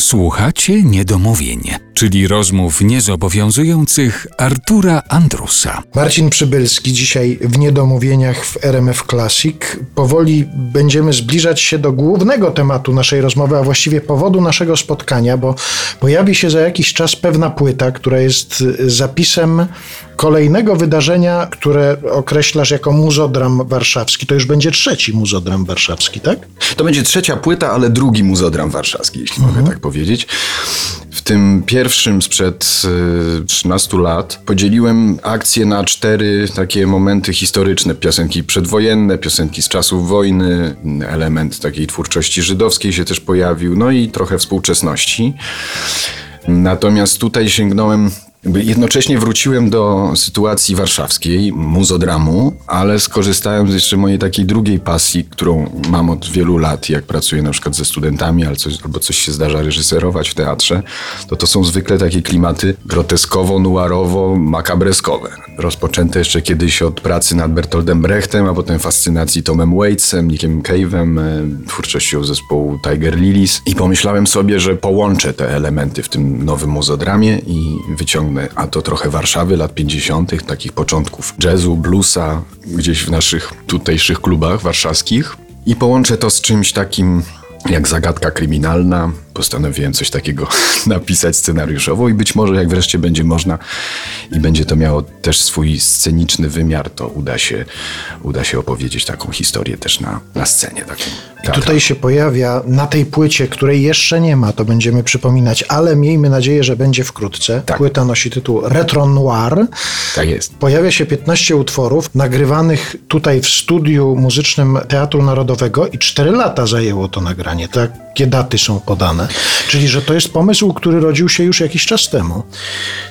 Słuchacie niedomówień, czyli rozmów niezobowiązujących Artura Andrusa. Marcin Przybylski dzisiaj w Niedomówieniach w RMF Classic. Powoli będziemy zbliżać się do głównego tematu naszej rozmowy, a właściwie powodu naszego spotkania, bo pojawi się za jakiś czas pewna płyta, która jest zapisem kolejnego wydarzenia, które określasz jako muzodram warszawski. To już będzie trzeci muzodram warszawski, tak? To będzie trzecia płyta, ale drugi muzodram warszawski, jeśli mogę tak powiedzieć. W tym pierwszym sprzed y, 13 lat podzieliłem akcję na cztery takie momenty historyczne. Piosenki przedwojenne, piosenki z czasów wojny, element takiej twórczości żydowskiej się też pojawił, no i trochę współczesności. Natomiast tutaj sięgnąłem jednocześnie wróciłem do sytuacji warszawskiej, muzodramu, ale skorzystałem z jeszcze mojej takiej drugiej pasji, którą mam od wielu lat, jak pracuję na przykład ze studentami, ale coś, albo coś się zdarza reżyserować w teatrze, to to są zwykle takie klimaty groteskowo-nuarowo-makabreskowe. Rozpoczęte jeszcze kiedyś od pracy nad Bertoldem Brechtem, a potem fascynacji Tomem Waitsem, Nickiem Cave'em, e, twórczością zespołu Tiger Lilies i pomyślałem sobie, że połączę te elementy w tym nowym muzodramie i wyciągnę a to trochę Warszawy lat 50., takich początków jazzu, bluesa, gdzieś w naszych tutejszych klubach warszawskich. I połączę to z czymś takim jak zagadka kryminalna. Postanowiłem coś takiego napisać scenariuszowo i być może jak wreszcie będzie można i będzie to miało też swój sceniczny wymiar, to uda się, uda się opowiedzieć taką historię też na, na scenie. Taką I tutaj się pojawia na tej płycie, której jeszcze nie ma, to będziemy przypominać, ale miejmy nadzieję, że będzie wkrótce. Tak. Płyta nosi tytuł Retro Noir. Tak jest. Pojawia się 15 utworów nagrywanych tutaj w studiu muzycznym Teatru Narodowego i 4 lata zajęło to nagranie. Takie daty są podane. Czyli, że to jest pomysł, który rodził się już jakiś czas temu.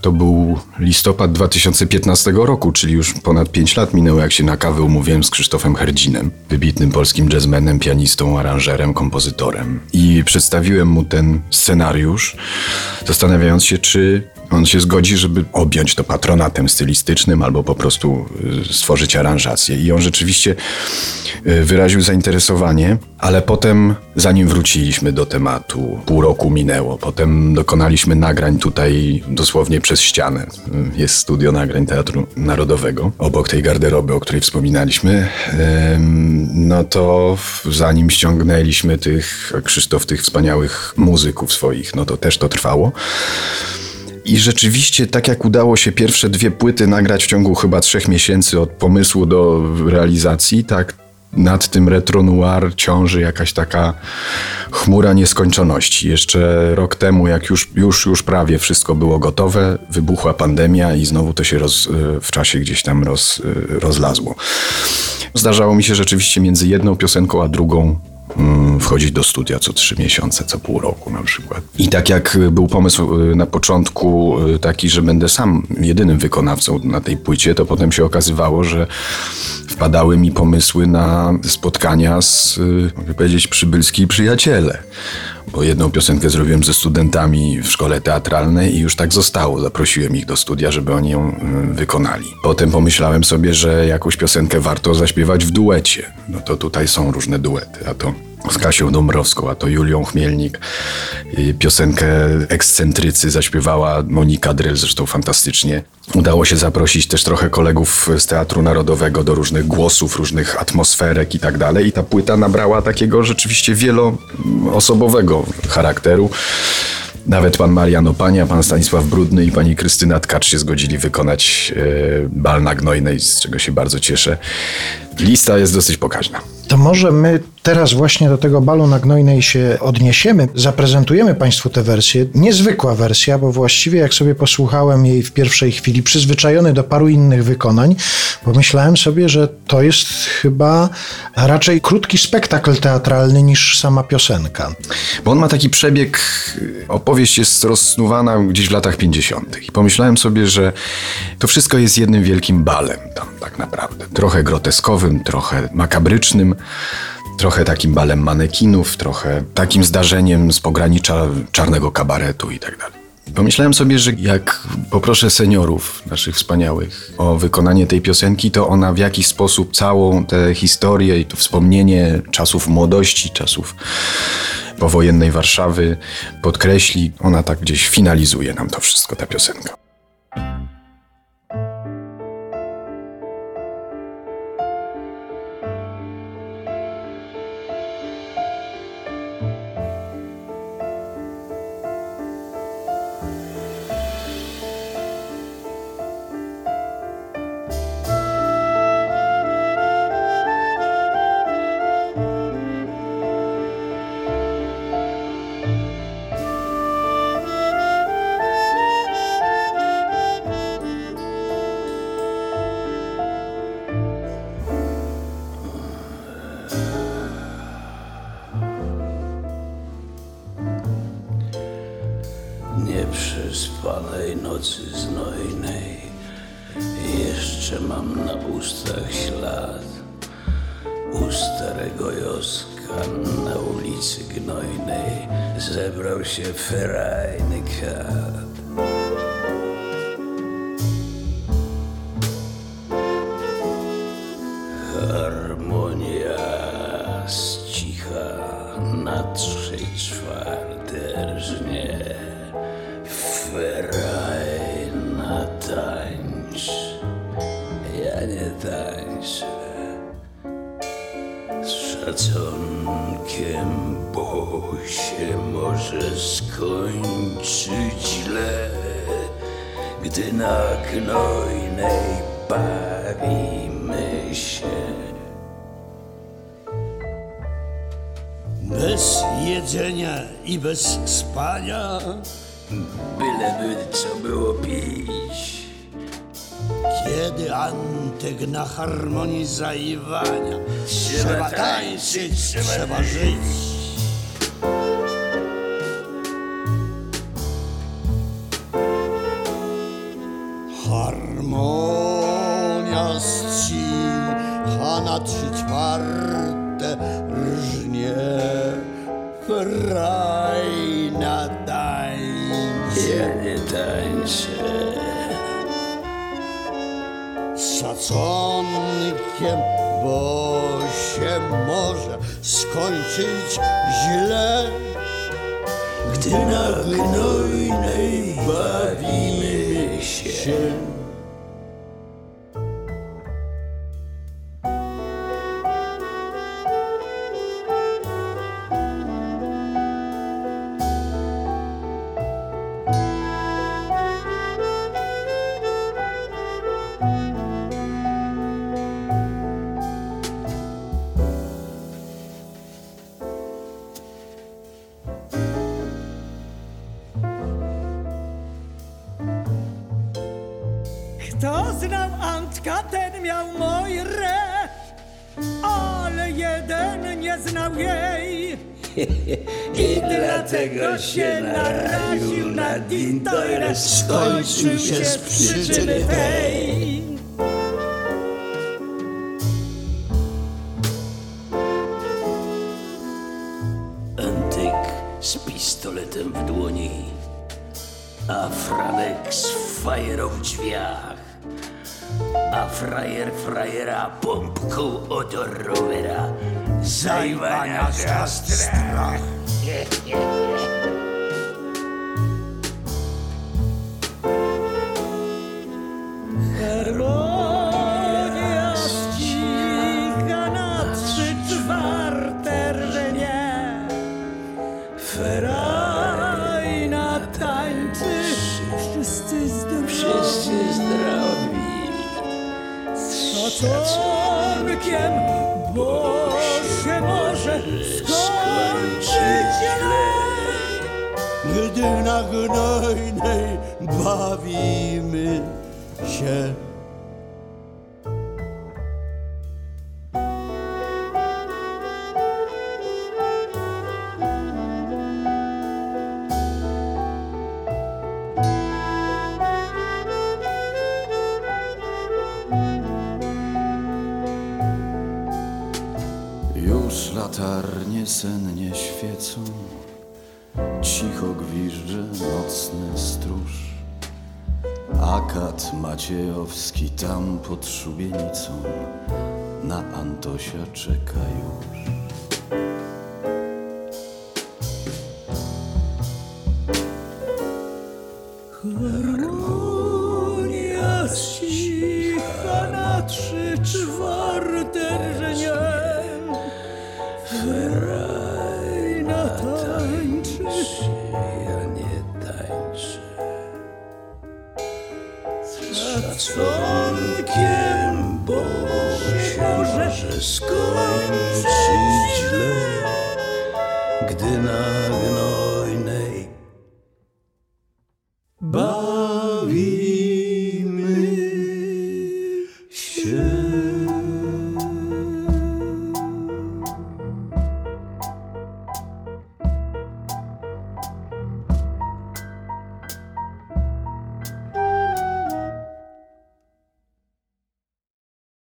To był listopad 2015 roku, czyli już ponad 5 lat minęło, jak się na kawę umówiłem z Krzysztofem Herdzinem, wybitnym polskim jazzmenem, pianistą, aranżerem, kompozytorem. I przedstawiłem mu ten scenariusz, zastanawiając się, czy on się zgodzi, żeby objąć to patronatem stylistycznym albo po prostu y, stworzyć aranżację. I on rzeczywiście y, wyraził zainteresowanie, ale potem, zanim wróciliśmy do tematu, pół roku minęło, potem dokonaliśmy nagrań tutaj dosłownie przez ścianę. Y, Jest studio nagrań Teatru Narodowego, obok tej garderoby, o której wspominaliśmy. No to zanim ściągnęliśmy tych, Krzysztof, tych wspaniałych muzyków swoich, no to też to trwało. I rzeczywiście, tak jak udało się pierwsze dwie płyty nagrać w ciągu chyba trzech miesięcy od pomysłu do realizacji, tak nad tym retro noir ciąży jakaś taka chmura nieskończoności. Jeszcze rok temu, jak już, już, już prawie wszystko było gotowe, wybuchła pandemia i znowu to się roz, w czasie gdzieś tam roz, rozlazło. Zdarzało mi się rzeczywiście między jedną piosenką a drugą wchodzić do studia co trzy miesiące, co pół roku na przykład. I tak jak był pomysł y, na początku y, taki, że będę sam jedynym wykonawcą na tej płycie, to potem się okazywało, że wpadały mi pomysły na spotkania z, y, mogę powiedzieć, przybylskiej przyjaciele. Bo jedną piosenkę zrobiłem ze studentami w szkole teatralnej i już tak zostało. Zaprosiłem ich do studia, żeby oni ją y, wykonali. Potem pomyślałem sobie, że jakąś piosenkę warto zaśpiewać w duecie. No to tutaj są różne duety, a to z Kasią Dąbrowską, a to Julią Chmielnik. Piosenkę Ekscentrycy zaśpiewała Monika Dryl, zresztą fantastycznie. Udało się zaprosić też trochę kolegów z Teatru Narodowego do różnych głosów, różnych atmosferek i tak dalej. I ta płyta nabrała takiego rzeczywiście wieloosobowego charakteru. Nawet pan Marian Opania, pan Stanisław Brudny i pani Krystyna Tkacz się zgodzili wykonać e, bal na Gnojnej, z czego się bardzo cieszę. Lista jest dosyć pokaźna. To może my teraz właśnie do tego balu na Gnojnej się odniesiemy. Zaprezentujemy Państwu tę wersję. Niezwykła wersja, bo właściwie jak sobie posłuchałem jej w pierwszej chwili, przyzwyczajony do paru innych wykonań, pomyślałem sobie, że to jest chyba raczej krótki spektakl teatralny niż sama piosenka. Bo on ma taki przebieg, opowieść jest rozsnuwana gdzieś w latach 50. I pomyślałem sobie, że to wszystko jest jednym wielkim balem tam tak naprawdę. Trochę trochę makabrycznym, trochę takim balem manekinów, trochę takim zdarzeniem z pogranicza czarnego kabaretu i tak dalej. Pomyślałem sobie, że jak poproszę seniorów naszych wspaniałych o wykonanie tej piosenki, to ona w jakiś sposób całą tę historię i to wspomnienie czasów młodości, czasów powojennej Warszawy podkreśli. Ona tak gdzieś finalizuje nam to wszystko, ta piosenka. Nieprzespanej nocy znojnej. Jeszcze mam na ustach ślad U starego Joska na ulicy Gnojnej. Zebrał się ferajny kat Harmonia z cicha na trzy czwarte rżnie szacunkiem, bo się może skończyć źle Gdy na gnojnej bawimy się. Bez jedzenia i bez spania, Byleby co było pić kiedy Antek na harmonii zaiwania. Trzeba tańczyć, trzeba żyć. Harmonia z cicha na trzy czwarte rżnie. Frajna tańczy. Ja nie tańczę szacunkiem, bo się może skończyć źle. Gdy na gnojnej bawimy się miał Mojrę, ale jeden nie znał jej. I dlatego się naraził na dintojre Skończył się z przyczyny tej. Antyk z pistoletem w dłoni A Franek z fajerą w drzwiach a frajer frajera pumpku odorobera. Zajvana gastra. Hermoso. Bo się może skończyć źle. Gdy na gnojnej bawimy się. Sennie świecą, cicho gwiżdże nocny stróż. Akat Maciejowski tam pod szubienicą na Antosia czeka już. ona tańczy. Ja nie tańczę. Szacunkiem, bo się może skończyć źle, gdy na gnojnej bawi.